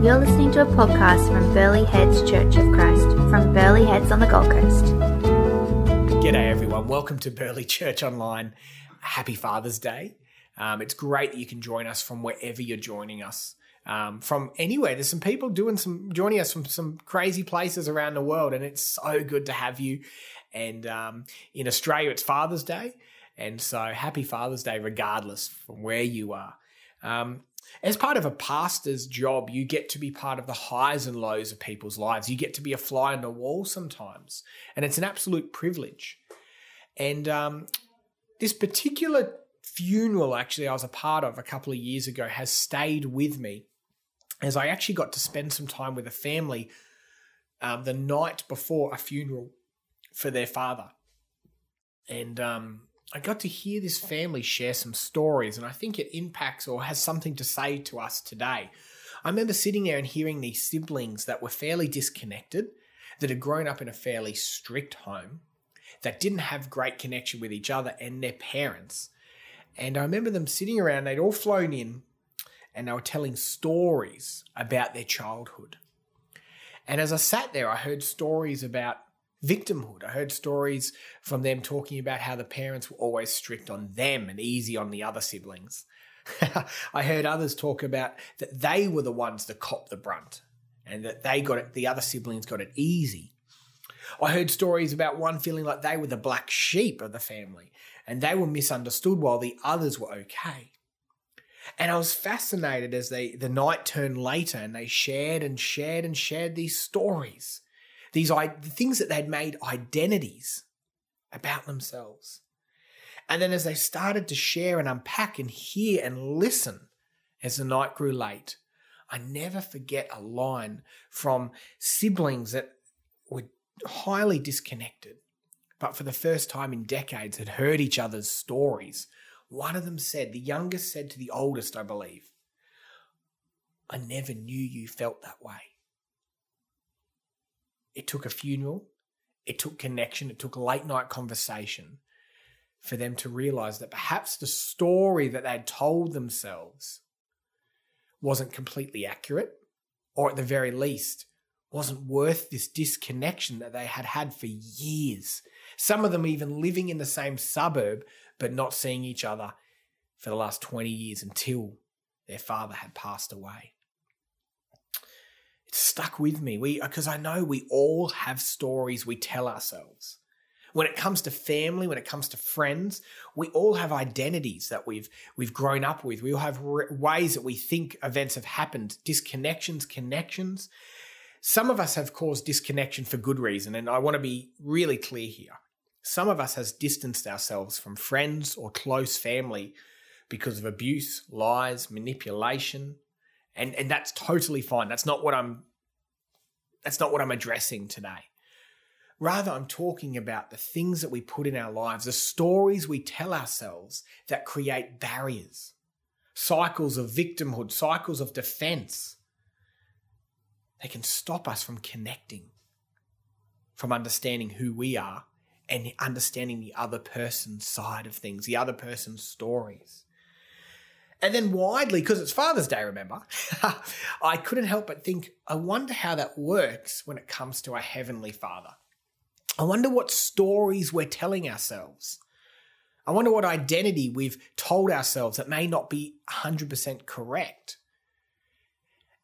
You're listening to a podcast from Burleigh Heads Church of Christ from Burleigh Heads on the Gold Coast. G'day, everyone. Welcome to Burleigh Church Online. Happy Father's Day. Um, it's great that you can join us from wherever you're joining us. Um, from anywhere, there's some people doing some joining us from some crazy places around the world, and it's so good to have you. And um, in Australia, it's Father's Day, and so happy Father's Day, regardless from where you are. Um, as part of a pastor's job, you get to be part of the highs and lows of people's lives. You get to be a fly on the wall sometimes, and it's an absolute privilege. And um, this particular funeral, actually, I was a part of a couple of years ago, has stayed with me as I actually got to spend some time with a family um, the night before a funeral for their father. And um, I got to hear this family share some stories, and I think it impacts or has something to say to us today. I remember sitting there and hearing these siblings that were fairly disconnected, that had grown up in a fairly strict home, that didn't have great connection with each other and their parents. And I remember them sitting around, they'd all flown in, and they were telling stories about their childhood. And as I sat there, I heard stories about victimhood. I heard stories from them talking about how the parents were always strict on them and easy on the other siblings. I heard others talk about that they were the ones that cop the brunt and that they got it, the other siblings got it easy. I heard stories about one feeling like they were the black sheep of the family and they were misunderstood while the others were okay. And I was fascinated as they the night turned later and they shared and shared and shared these stories these things that they'd made identities about themselves. And then as they started to share and unpack and hear and listen as the night grew late, I never forget a line from siblings that were highly disconnected, but for the first time in decades had heard each other's stories. One of them said, the youngest said to the oldest, I believe, I never knew you felt that way. It took a funeral, it took connection, it took late night conversation for them to realize that perhaps the story that they'd told themselves wasn't completely accurate, or at the very least, wasn't worth this disconnection that they had had for years. Some of them even living in the same suburb, but not seeing each other for the last 20 years until their father had passed away stuck with me. We because I know we all have stories we tell ourselves. When it comes to family, when it comes to friends, we all have identities that we've we've grown up with. We all have re- ways that we think events have happened, disconnections, connections. Some of us have caused disconnection for good reason, and I want to be really clear here. Some of us has distanced ourselves from friends or close family because of abuse, lies, manipulation, and and that's totally fine. That's not what I'm that's not what I'm addressing today. Rather, I'm talking about the things that we put in our lives, the stories we tell ourselves that create barriers, cycles of victimhood, cycles of defense. They can stop us from connecting, from understanding who we are and understanding the other person's side of things, the other person's stories. And then widely, because it's Father's Day, remember, I couldn't help but think, I wonder how that works when it comes to our Heavenly Father. I wonder what stories we're telling ourselves. I wonder what identity we've told ourselves that may not be 100% correct.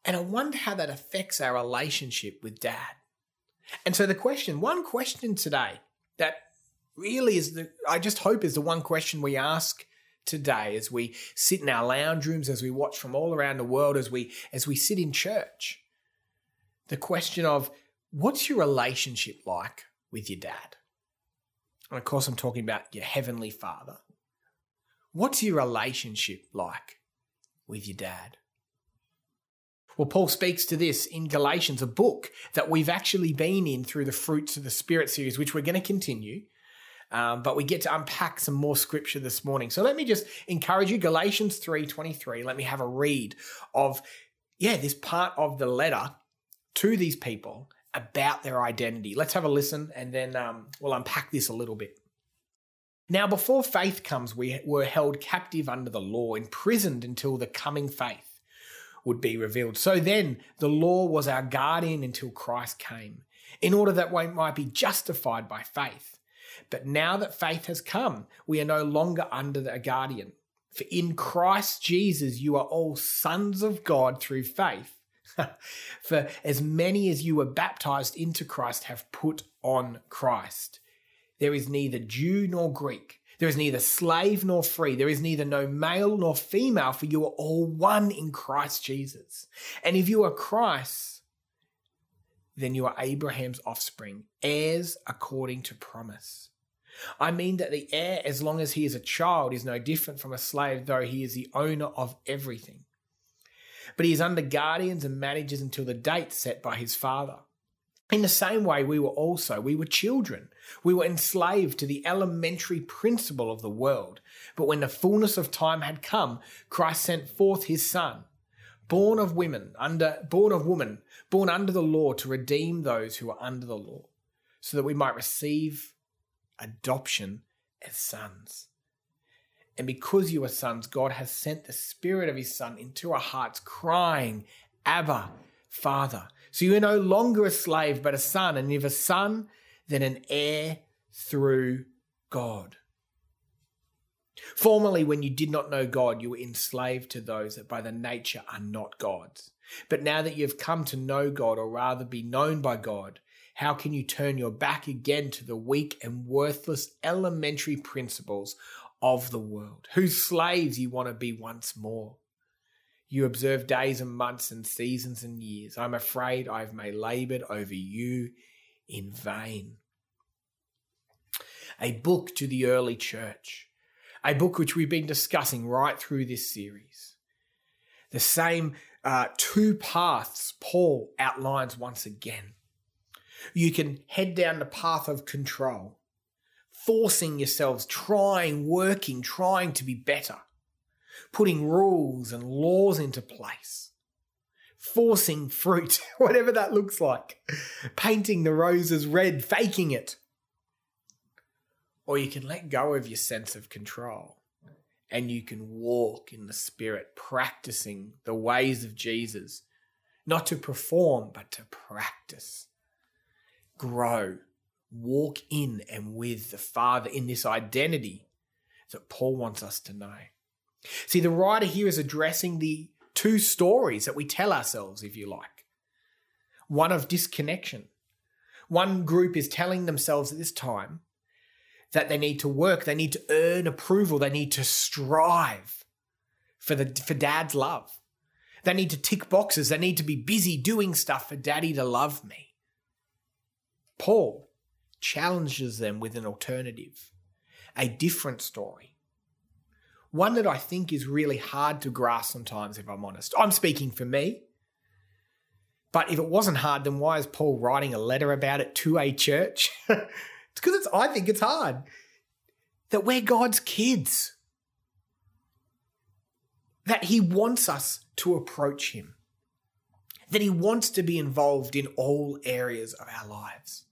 And I wonder how that affects our relationship with dad. And so the question, one question today that really is the, I just hope is the one question we ask today as we sit in our lounge rooms, as we watch from all around the world, as we as we sit in church. The question of what's your relationship like with your dad? And of course, I'm talking about your heavenly father. What's your relationship like with your dad? Well, Paul speaks to this in Galatians, a book that we've actually been in through the Fruits of the Spirit series, which we're going to continue. Um, but we get to unpack some more scripture this morning. So let me just encourage you, Galatians 3:23. Let me have a read of, yeah, this part of the letter to these people about their identity. Let's have a listen and then um, we'll unpack this a little bit. Now, before faith comes, we were held captive under the law, imprisoned until the coming faith. would be revealed. So then, the law was our guardian until Christ came, in order that we might be justified by faith. But now that faith has come, we are no longer under a guardian. For in Christ Jesus, you are all sons of God through faith. For as many as you were baptized into Christ have put on Christ. There is neither Jew nor Greek. There is neither slave nor free. There is neither no male nor female, for you are all one in Christ Jesus. And if you are Christ, then you are Abraham's offspring, heirs according to promise. I mean that the heir, as long as he is a child, is no different from a slave, though he is the owner of everything. But he is under guardians and managers until the date set by his father. In the same way, we were also, we were children. We were enslaved to the elementary principle of the world. But when the fullness of time had come, Christ sent forth his son, born of women, under, born of woman, born under the law to redeem those who are under the law, so that we might receive adoption as sons. And because you are sons, God has sent the Spirit of His Son into our hearts, crying, Abba, Father. So you are no longer a slave, but a son. And if a son, then an heir through God. Formerly, when you did not know God, you were enslaved to those that by the nature are not God's. But now that you have come to know God, or rather be known by God, how can you turn your back again to the weak and worthless elementary principles of the world, whose slaves you want to be once more? You observe days and months and seasons and years. I'm afraid I've may labored over you in vain. A book to the early church, a book which we've been discussing right through this series. The same uh, two paths Paul outlines once again. You can head down the path of control, forcing yourselves, trying, working, trying to be better putting rules and laws into place, forcing fruit, whatever that looks like, painting the roses red, faking it. Or you can let go of your sense of control and you can walk in the Spirit, practicing the ways of Jesus, not to perform, but to practice, grow, walk in and with the Father in this identity that Paul wants us to know. See, the writer here is addressing the two stories that we tell ourselves, if you like. One of disconnection. One group is telling themselves at this time that they need to work, they need to earn approval, they need to strive for the for dad's love. They need to tick boxes, they need to be busy doing stuff for daddy to love me. Paul challenges them with an alternative, a different story one that I think is really hard to grasp sometimes, if I'm honest. I'm speaking for me. But if it wasn't hard, then why is Paul writing a letter about it to a church? it's because it's I think it's hard. That we're God's kids. That he wants us to approach him. That he wants to be involved in all areas of our lives.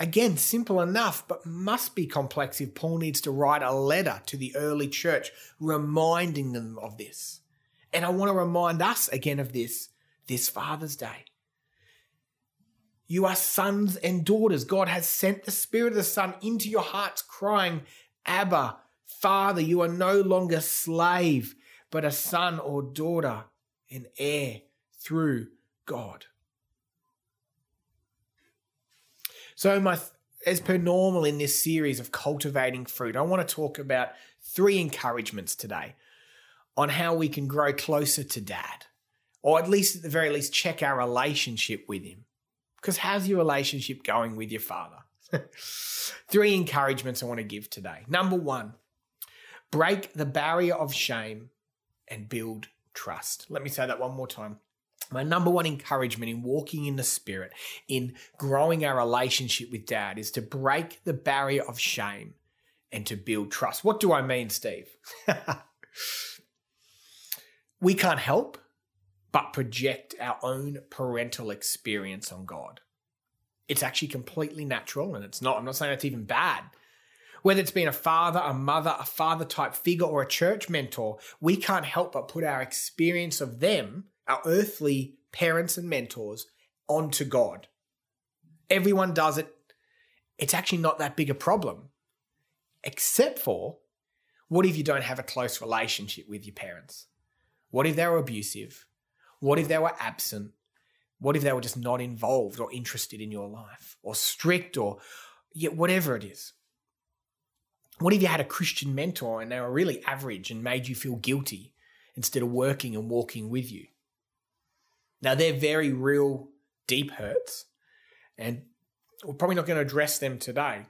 Again, simple enough, but must be complex if Paul needs to write a letter to the early church reminding them of this. And I want to remind us again of this this Father's Day. You are sons and daughters. God has sent the Spirit of the Son into your hearts, crying, Abba, Father, you are no longer slave, but a son or daughter, an heir through God. So, my as per normal in this series of cultivating fruit, I want to talk about three encouragements today on how we can grow closer to Dad, or at least at the very least check our relationship with Him. Because how's your relationship going with your Father? three encouragements I want to give today. Number one, break the barrier of shame and build trust. Let me say that one more time my number one encouragement in walking in the spirit, in growing our relationship with dad, is to break the barrier of shame and to build trust. What do I mean, Steve? we can't help but project our own parental experience on God. It's actually completely natural and it's not, I'm not saying it's even bad. Whether it's been a father, a mother, a father type figure, or a church mentor, we can't help but put our experience of them, our earthly parents and mentors, onto God. Everyone does it. It's actually not that big a problem, except for what if you don't have a close relationship with your parents? What if they were abusive? What if they were absent? What if they were just not involved or interested in your life or strict or yeah, whatever it is? What if you had a Christian mentor and they were really average and made you feel guilty instead of working and walking with you? Now, they're very real, deep hurts, and we're probably not going to address them today,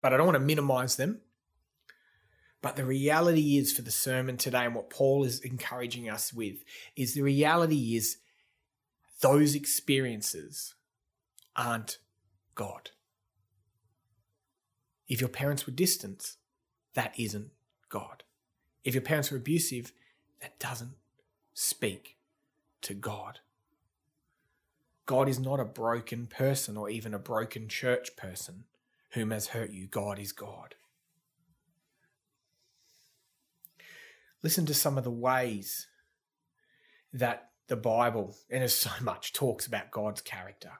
but I don't want to minimize them. But the reality is for the sermon today, and what Paul is encouraging us with, is the reality is those experiences aren't God. If your parents were distant, that isn't God. If your parents were abusive, that doesn't speak to God. God is not a broken person or even a broken church person whom has hurt you. God is God. Listen to some of the ways that the Bible, and there's so much, talks about God's character.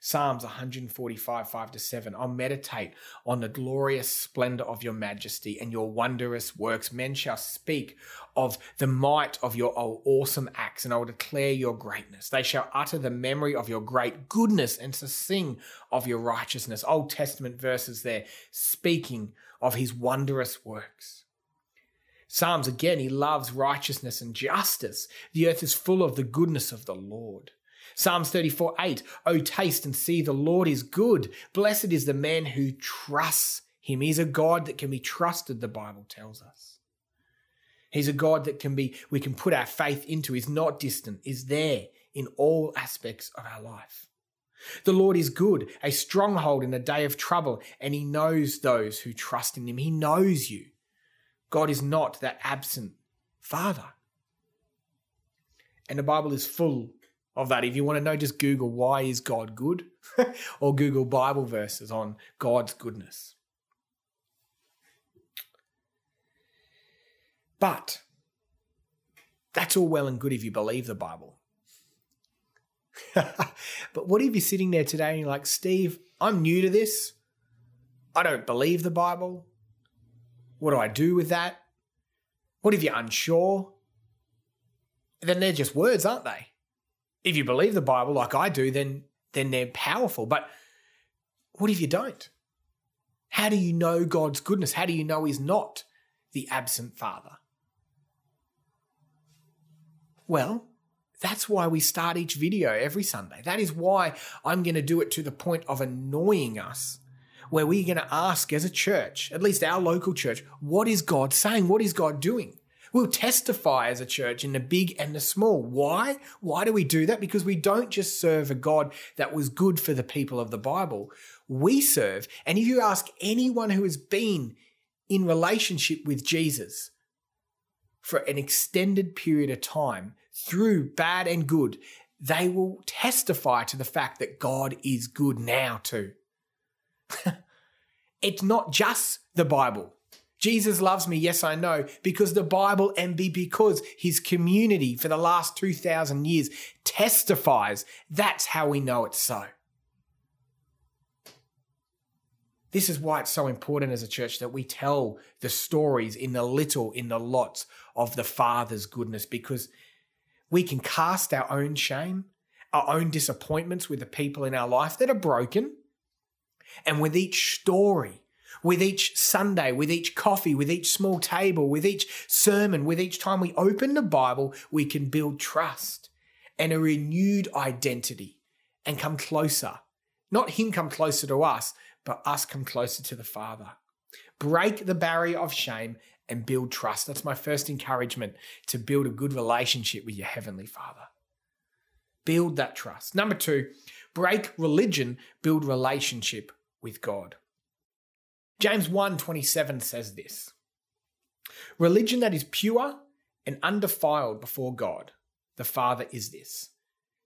Psalms 145, 5 to 7. I'll meditate on the glorious splendor of your majesty and your wondrous works. Men shall speak of the might of your awesome acts, and I will declare your greatness. They shall utter the memory of your great goodness and to sing of your righteousness. Old Testament verses there, speaking of his wondrous works. Psalms again, he loves righteousness and justice. The earth is full of the goodness of the Lord. Psalms 34 8, Oh, taste and see the Lord is good. Blessed is the man who trusts him. He's a God that can be trusted, the Bible tells us. He's a God that can be, we can put our faith into. He's not distant, is there in all aspects of our life. The Lord is good, a stronghold in a day of trouble, and He knows those who trust in Him. He knows you. God is not that absent Father. And the Bible is full of that. If you want to know, just Google why is God good or Google Bible verses on God's goodness. But that's all well and good if you believe the Bible. but what if you're sitting there today and you're like, Steve, I'm new to this. I don't believe the Bible. What do I do with that? What if you're unsure? Then they're just words, aren't they? if you believe the Bible like I do, then then they're powerful. But what if you don't? How do you know God's goodness? How do you know He's not the absent Father? Well, that's why we start each video every Sunday. That is why I'm going to do it to the point of annoying us, where we're going to ask as a church, at least our local church, what is God saying? What is God doing? We'll testify as a church in the big and the small. Why? Why do we do that? Because we don't just serve a God that was good for the people of the Bible. We serve, and if you ask anyone who has been in relationship with Jesus for an extended period of time, through bad and good, they will testify to the fact that God is good now too. it's not just the Bible. Jesus loves me, yes, I know, because the Bible and because his community for the last 2,000 years testifies. That's how we know it's so. This is why it's so important as a church that we tell the stories in the little, in the lots of the Father's goodness, because we can cast our own shame, our own disappointments with the people in our life that are broken. And with each story, with each Sunday, with each coffee, with each small table, with each sermon, with each time we open the Bible, we can build trust and a renewed identity and come closer. Not Him come closer to us, but us come closer to the Father. Break the barrier of shame and build trust. That's my first encouragement to build a good relationship with your Heavenly Father. Build that trust. Number two, break religion, build relationship with God. James 1:27 says this. Religion that is pure and undefiled before God, the Father is this: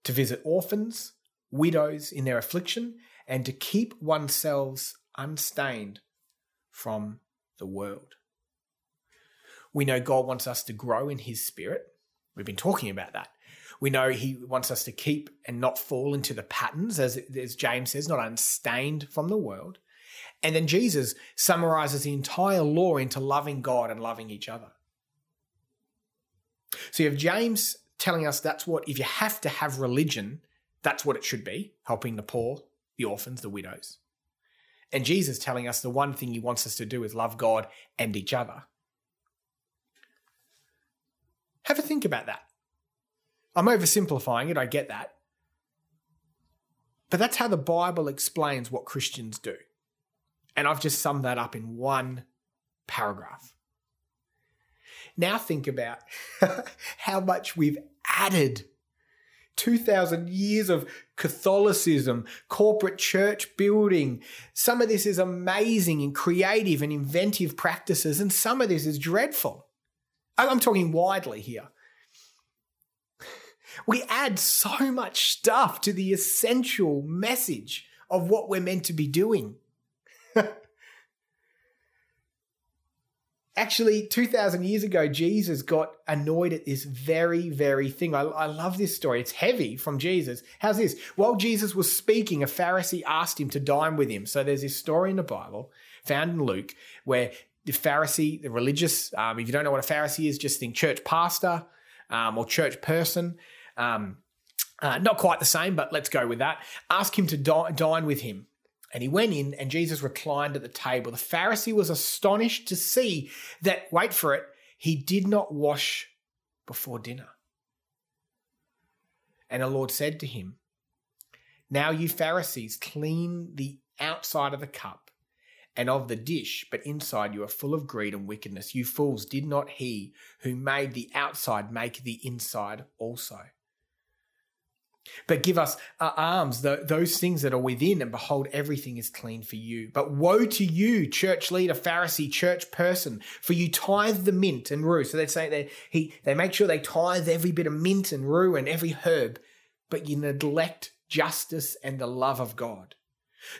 to visit orphans, widows in their affliction, and to keep oneself unstained from the world. We know God wants us to grow in His Spirit. We've been talking about that. We know He wants us to keep and not fall into the patterns, as, as James says, not unstained from the world. And then Jesus summarizes the entire law into loving God and loving each other. So you have James telling us that's what, if you have to have religion, that's what it should be helping the poor, the orphans, the widows. And Jesus telling us the one thing he wants us to do is love God and each other. Have a think about that. I'm oversimplifying it, I get that. But that's how the Bible explains what Christians do. And I've just summed that up in one paragraph. Now think about how much we've added 2,000 years of Catholicism, corporate church building. Some of this is amazing and creative and inventive practices, and some of this is dreadful. I'm talking widely here. We add so much stuff to the essential message of what we're meant to be doing. Actually, 2,000 years ago, Jesus got annoyed at this very, very thing. I, I, love this story. It's heavy from Jesus. How's this? While Jesus was speaking, a Pharisee asked him to dine with him. So there's this story in the Bible found in Luke where the Pharisee, the religious, um, if you don't know what a Pharisee is, just think church pastor um, or church person. Um, uh, not quite the same, but let's go with that. Ask him to di- dine with him. And he went in, and Jesus reclined at the table. The Pharisee was astonished to see that, wait for it, he did not wash before dinner. And the Lord said to him, Now you Pharisees clean the outside of the cup and of the dish, but inside you are full of greed and wickedness. You fools, did not he who made the outside make the inside also? But give us uh, our alms, the, those things that are within, and behold, everything is clean for you. But woe to you, church leader, Pharisee, church person, for you tithe the mint and rue. So they say they he they make sure they tithe every bit of mint and rue and every herb, but you neglect justice and the love of God.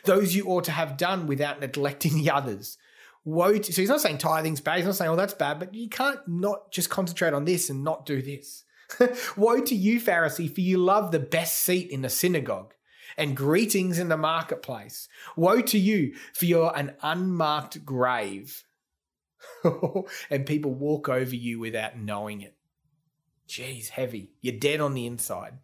Those you ought to have done without neglecting the others. Woe to, so he's not saying tithing's bad. He's not saying, oh, that's bad, but you can't not just concentrate on this and not do this. Woe to you, Pharisee, for you love the best seat in the synagogue and greetings in the marketplace. Woe to you, for you're an unmarked grave. and people walk over you without knowing it. Jeez, heavy. You're dead on the inside.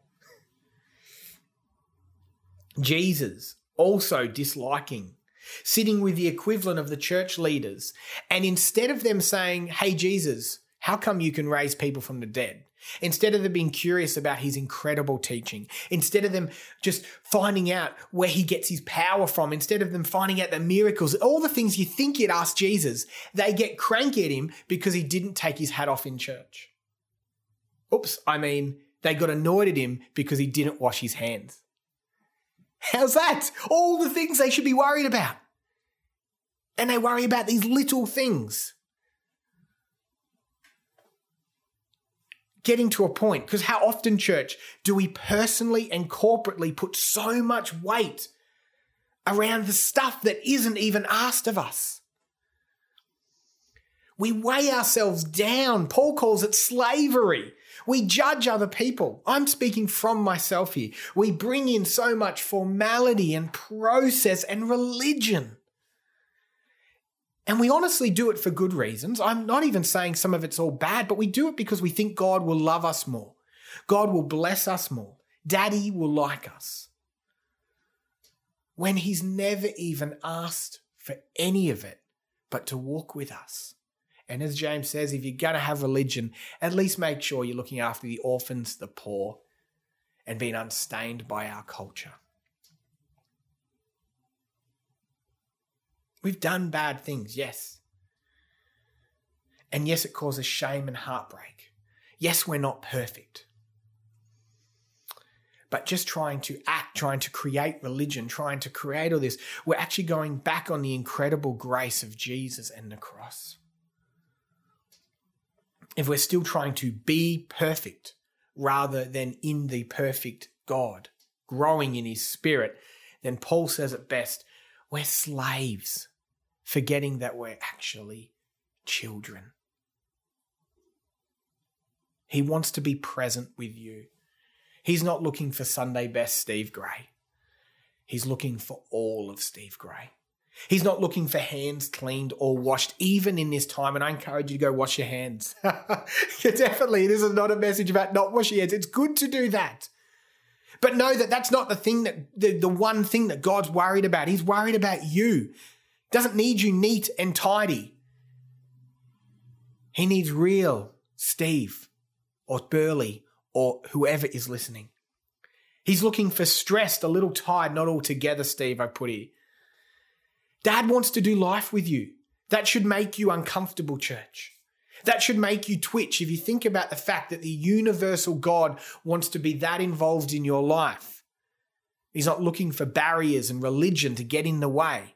Jesus also disliking sitting with the equivalent of the church leaders. And instead of them saying, Hey, Jesus, how come you can raise people from the dead? Instead of them being curious about his incredible teaching, instead of them just finding out where he gets his power from, instead of them finding out the miracles, all the things you think you'd ask Jesus, they get cranky at him because he didn't take his hat off in church. Oops, I mean, they got annoyed at him because he didn't wash his hands. How's that? All the things they should be worried about. And they worry about these little things. getting to a point because how often, church, do we personally and corporately put so much weight around the stuff that isn't even asked of us? We weigh ourselves down. Paul calls it slavery. We judge other people. I'm speaking from myself here. We bring in so much formality and process and religion. And we honestly do it for good reasons. I'm not even saying some of it's all bad, but we do it because we think God will love us more. God will bless us more. Daddy will like us. When He's never even asked for any of it, but to walk with us. And as James says, if you're going to have religion, at least make sure you're looking after the orphans, the poor, and being unstained by our culture. We've done bad things, yes. And yes, it causes shame and heartbreak. Yes, we're not perfect. But just trying to act, trying to create religion, trying to create all this, we're actually going back on the incredible grace of Jesus and the cross. If we're still trying to be perfect rather than in the perfect God, growing in his spirit, then Paul says it best We're slaves, forgetting that we're actually children. He wants to be present with you. He's not looking for Sunday best Steve Gray. He's looking for all of Steve Gray. He's not looking for hands cleaned or washed, even in this time. And I encourage you to go wash your hands. Definitely, this is not a message about not washing your hands. It's good to do that. But know that that's not the thing that the, the one thing that God's worried about. He's worried about you. Doesn't need you neat and tidy. He needs real Steve or Burleigh or whoever is listening. He's looking for stressed, a little tired, not all together, Steve, I put here. Dad wants to do life with you. That should make you uncomfortable, church. That should make you twitch if you think about the fact that the universal God wants to be that involved in your life. He's not looking for barriers and religion to get in the way.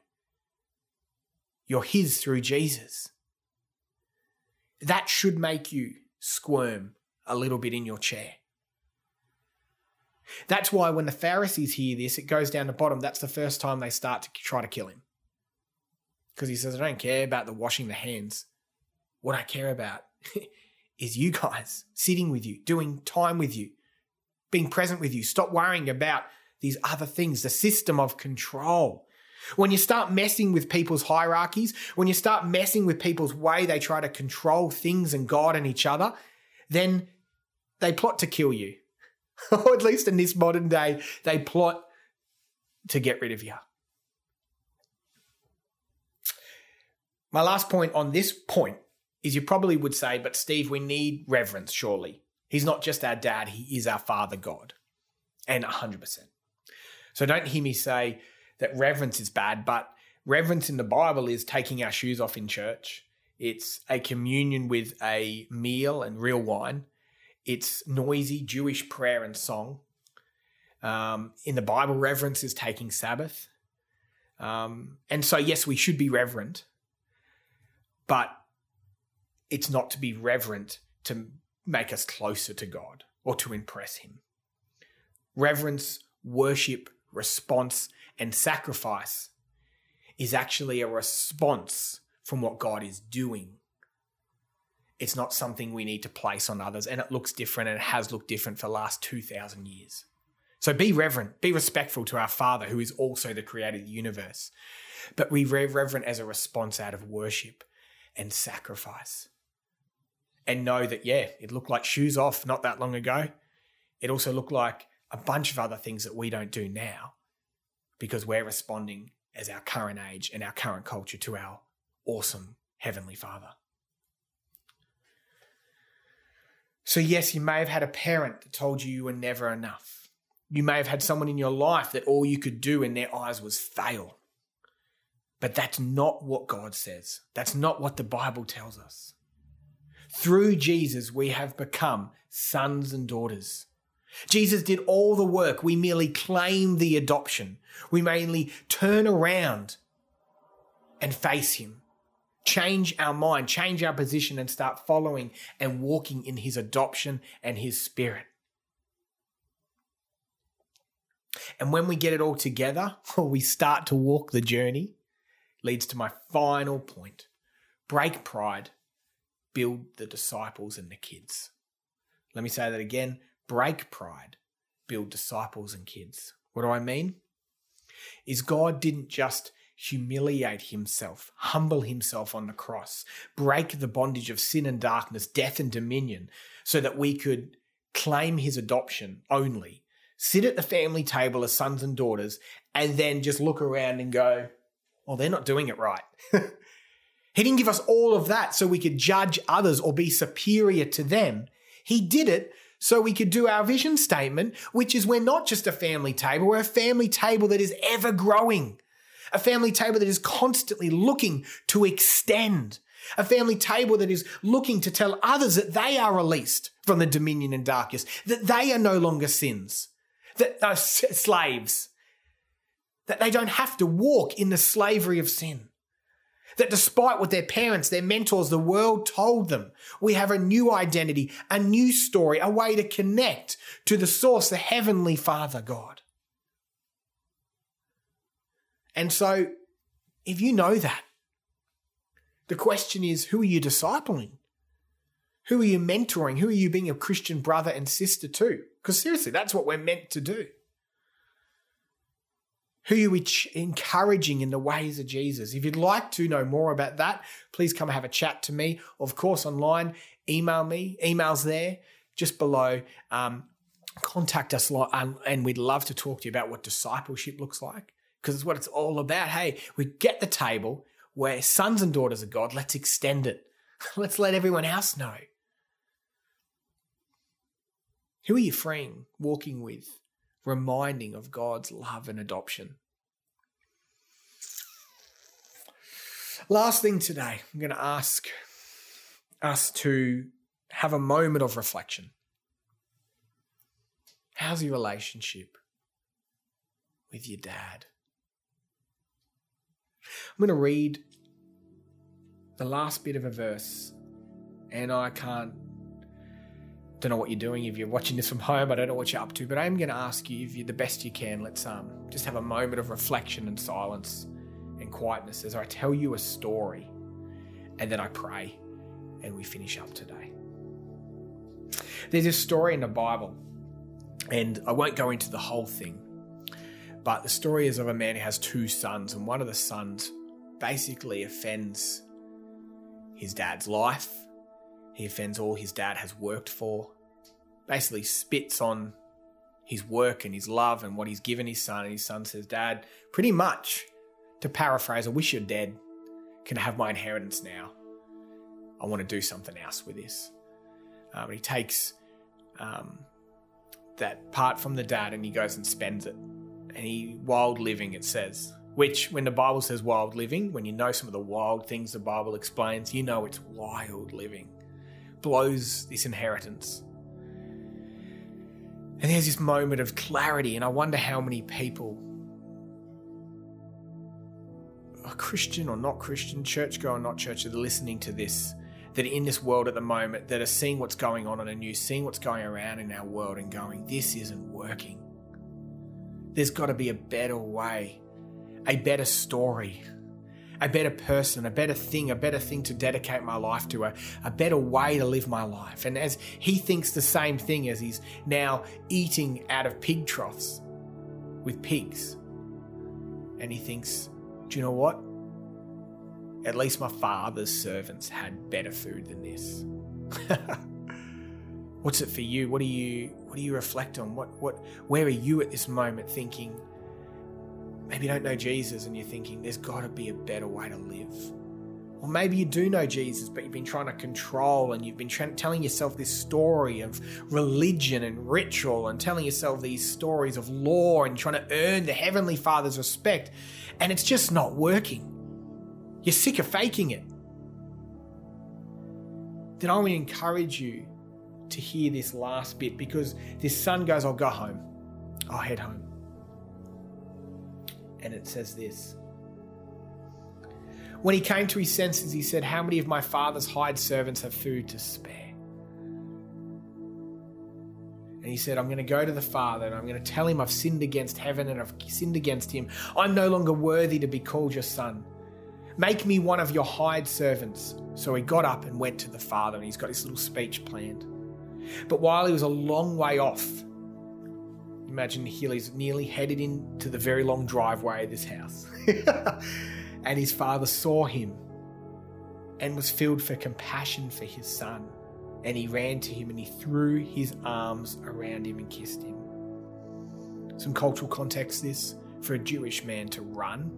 You're His through Jesus. That should make you squirm a little bit in your chair. That's why when the Pharisees hear this, it goes down the bottom. That's the first time they start to try to kill him. Because he says, I don't care about the washing the hands. What I care about is you guys sitting with you, doing time with you, being present with you. Stop worrying about these other things, the system of control. When you start messing with people's hierarchies, when you start messing with people's way they try to control things and God and each other, then they plot to kill you. or at least in this modern day, they plot to get rid of you. My last point on this point is you probably would say, but Steve, we need reverence, surely. He's not just our dad, he is our father God. And 100%. So don't hear me say that reverence is bad, but reverence in the Bible is taking our shoes off in church. It's a communion with a meal and real wine. It's noisy Jewish prayer and song. Um, in the Bible, reverence is taking Sabbath. Um, and so, yes, we should be reverent, but it's not to be reverent to make us closer to God or to impress Him. Reverence, worship, response, and sacrifice is actually a response from what God is doing it's not something we need to place on others. And it looks different and it has looked different for the last 2,000 years. So be reverent, be respectful to our Father, who is also the creator of the universe. But we reverent as a response out of worship and sacrifice. And know that, yeah, it looked like shoes off not that long ago. It also looked like a bunch of other things that we don't do now because we're responding as our current age and our current culture to our awesome Heavenly Father. So, yes, you may have had a parent that told you you were never enough. You may have had someone in your life that all you could do in their eyes was fail. But that's not what God says. That's not what the Bible tells us. Through Jesus, we have become sons and daughters. Jesus did all the work. We merely claim the adoption. We mainly turn around and face Him change our mind, change our position, and start following and walking in His adoption and His Spirit. And when we get it all together, or we start to walk the journey, leads to my final point break pride, build the disciples and the kids. Let me say that again break pride, build disciples and kids. What do I mean? Is God didn't just humiliate himself, humble himself on the cross, break the bondage of sin and darkness, death and dominion, so that we could claim his adoption only, sit at the family table as sons and daughters, and then just look around and go, well, they're not doing it right. he didn't give us all of that so we could judge others or be superior to them. He did it so we could do our vision statement, which is we're not just a family table, we're a family table that is ever growing a family table that is constantly looking to extend, a family table that is looking to tell others that they are released from the dominion and darkness, that they are no longer sins, that are slaves, that they don't have to walk in the slavery of sin. That despite what their parents, their mentors, the world told them, we have a new identity, a new story, a way to connect to the source, the Heavenly Father God. And so If you know that, the question is who are you discipling? Who are you mentoring? Who are you being a Christian brother and sister to? Because seriously, that's what we're meant to do. Who are you encouraging in the ways of Jesus? If you'd like to know more about that, please come have a chat to me. Of course, online, email me. Email's there just below. Um, contact us, lot and we'd love to talk to you about what discipleship looks like because it's what it's all about. Hey, we get the table, we're sons and daughters of God. Let's extend it. Let's let everyone else know. Who are you freeing, walking with, reminding of God's love and adoption? Last thing today, I'm going to ask us to have a moment of reflection. How's your relationship with your dad? I'm going to read the last bit of a verse, and I can't. Don't know what you're doing if you're watching this from home. I don't know what you're up to, but I'm going to ask you if you're the best you can. Let's um just have a moment of reflection and silence and quietness as I tell you a story, and then I pray, and we finish up today. There's a story in the Bible, and I won't go into the whole thing, but the story is of a man who has two sons, and one of the sons basically offends his dad's life. He offends all his dad has worked for. Basically, spits on his work and his love and what he's given his son. And his son says, Dad, pretty much, to paraphrase, I wish you're dead. Can I have my inheritance now? I want to do something else with this. Um, he takes um, that part from the dad and he goes and spends it and he wild living, it says. Which, when the Bible says wild living, when you know some of the wild things the Bible explains, you know it's wild living. Blows this inheritance. And there's this moment of clarity, and I wonder how many people, are Christian or not Christian, church or not church, are listening to this, that are in this world at the moment, that are seeing what's going on in the news, seeing what's going around in our world, and going, this isn't working. There's got to be a better way, a better story, a better person, a better thing, a better thing to dedicate my life to, a, a better way to live my life. And as he thinks the same thing as he's now eating out of pig troughs with pigs, and he thinks, do you know what? At least my father's servants had better food than this. What's it for you? What do you what do you reflect on? What what where are you at this moment thinking maybe you don't know Jesus and you're thinking there's got to be a better way to live. Or maybe you do know Jesus, but you've been trying to control and you've been tra- telling yourself this story of religion and ritual and telling yourself these stories of law and trying to earn the Heavenly Father's respect, and it's just not working. You're sick of faking it. Then I want to encourage you to hear this last bit because this son goes, I'll go home. I'll head home. And it says this. When he came to his senses, he said, How many of my father's hired servants have food to spare? And he said, I'm going to go to the Father and I'm going to tell him I've sinned against heaven and I've sinned against him. I'm no longer worthy to be called your son. Make me one of your hired servants. So he got up and went to the Father and he's got his little speech planned. But while he was a long way off, imagine Healy's nearly headed into the very long driveway of this house. and his father saw him and was filled for compassion for his son. And he ran to him and he threw his arms around him and kissed him. Some cultural context this for a Jewish man to run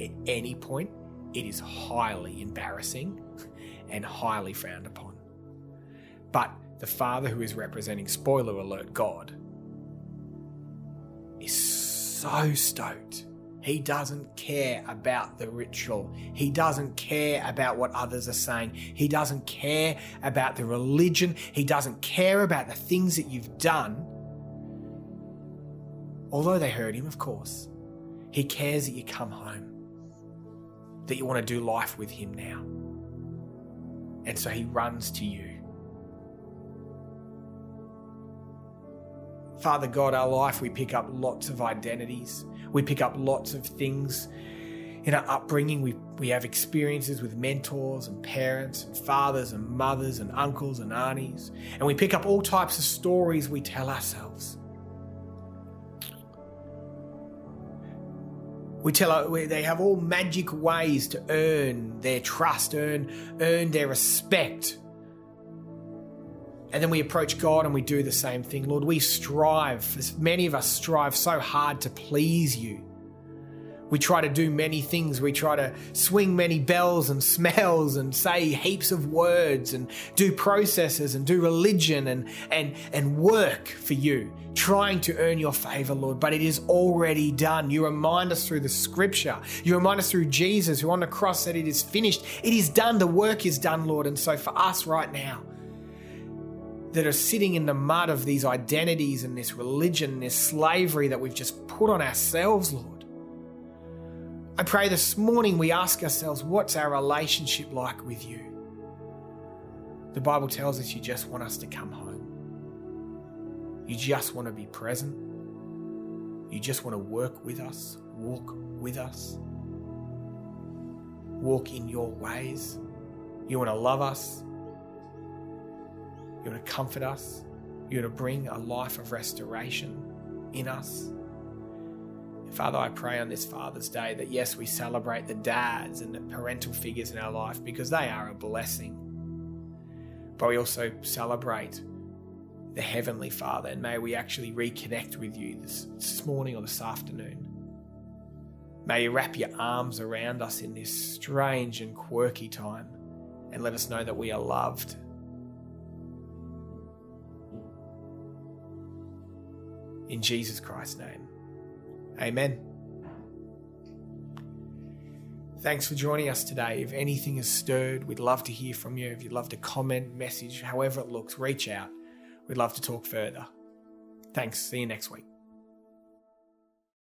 at any point, it is highly embarrassing and highly frowned upon. But the father who is representing, spoiler alert, God, is so stoked. He doesn't care about the ritual. He doesn't care about what others are saying. He doesn't care about the religion. He doesn't care about the things that you've done. Although they hurt him, of course. He cares that you come home, that you want to do life with him now. And so he runs to you Father God, our life, we pick up lots of identities. We pick up lots of things in our upbringing, we, we have experiences with mentors and parents and fathers and mothers and uncles and aunties. And we pick up all types of stories we tell ourselves. We tell they have all magic ways to earn their trust, earn, earn their respect. And then we approach God and we do the same thing. Lord, we strive, many of us strive so hard to please you. We try to do many things. We try to swing many bells and smells and say heaps of words and do processes and do religion and, and, and work for you, trying to earn your favor, Lord. But it is already done. You remind us through the scripture. You remind us through Jesus, who on the cross said, It is finished. It is done. The work is done, Lord. And so for us right now, that are sitting in the mud of these identities and this religion, this slavery that we've just put on ourselves, Lord. I pray this morning we ask ourselves, what's our relationship like with you? The Bible tells us you just want us to come home. You just want to be present. You just want to work with us, walk with us, walk in your ways. You want to love us. You want to comfort us. You want to bring a life of restoration in us. Father, I pray on this Father's Day that yes, we celebrate the dads and the parental figures in our life because they are a blessing. But we also celebrate the Heavenly Father, and may we actually reconnect with you this, this morning or this afternoon. May you wrap your arms around us in this strange and quirky time and let us know that we are loved. In Jesus Christ's name. Amen. Thanks for joining us today. If anything is stirred, we'd love to hear from you. If you'd love to comment, message, however it looks, reach out. We'd love to talk further. Thanks. See you next week.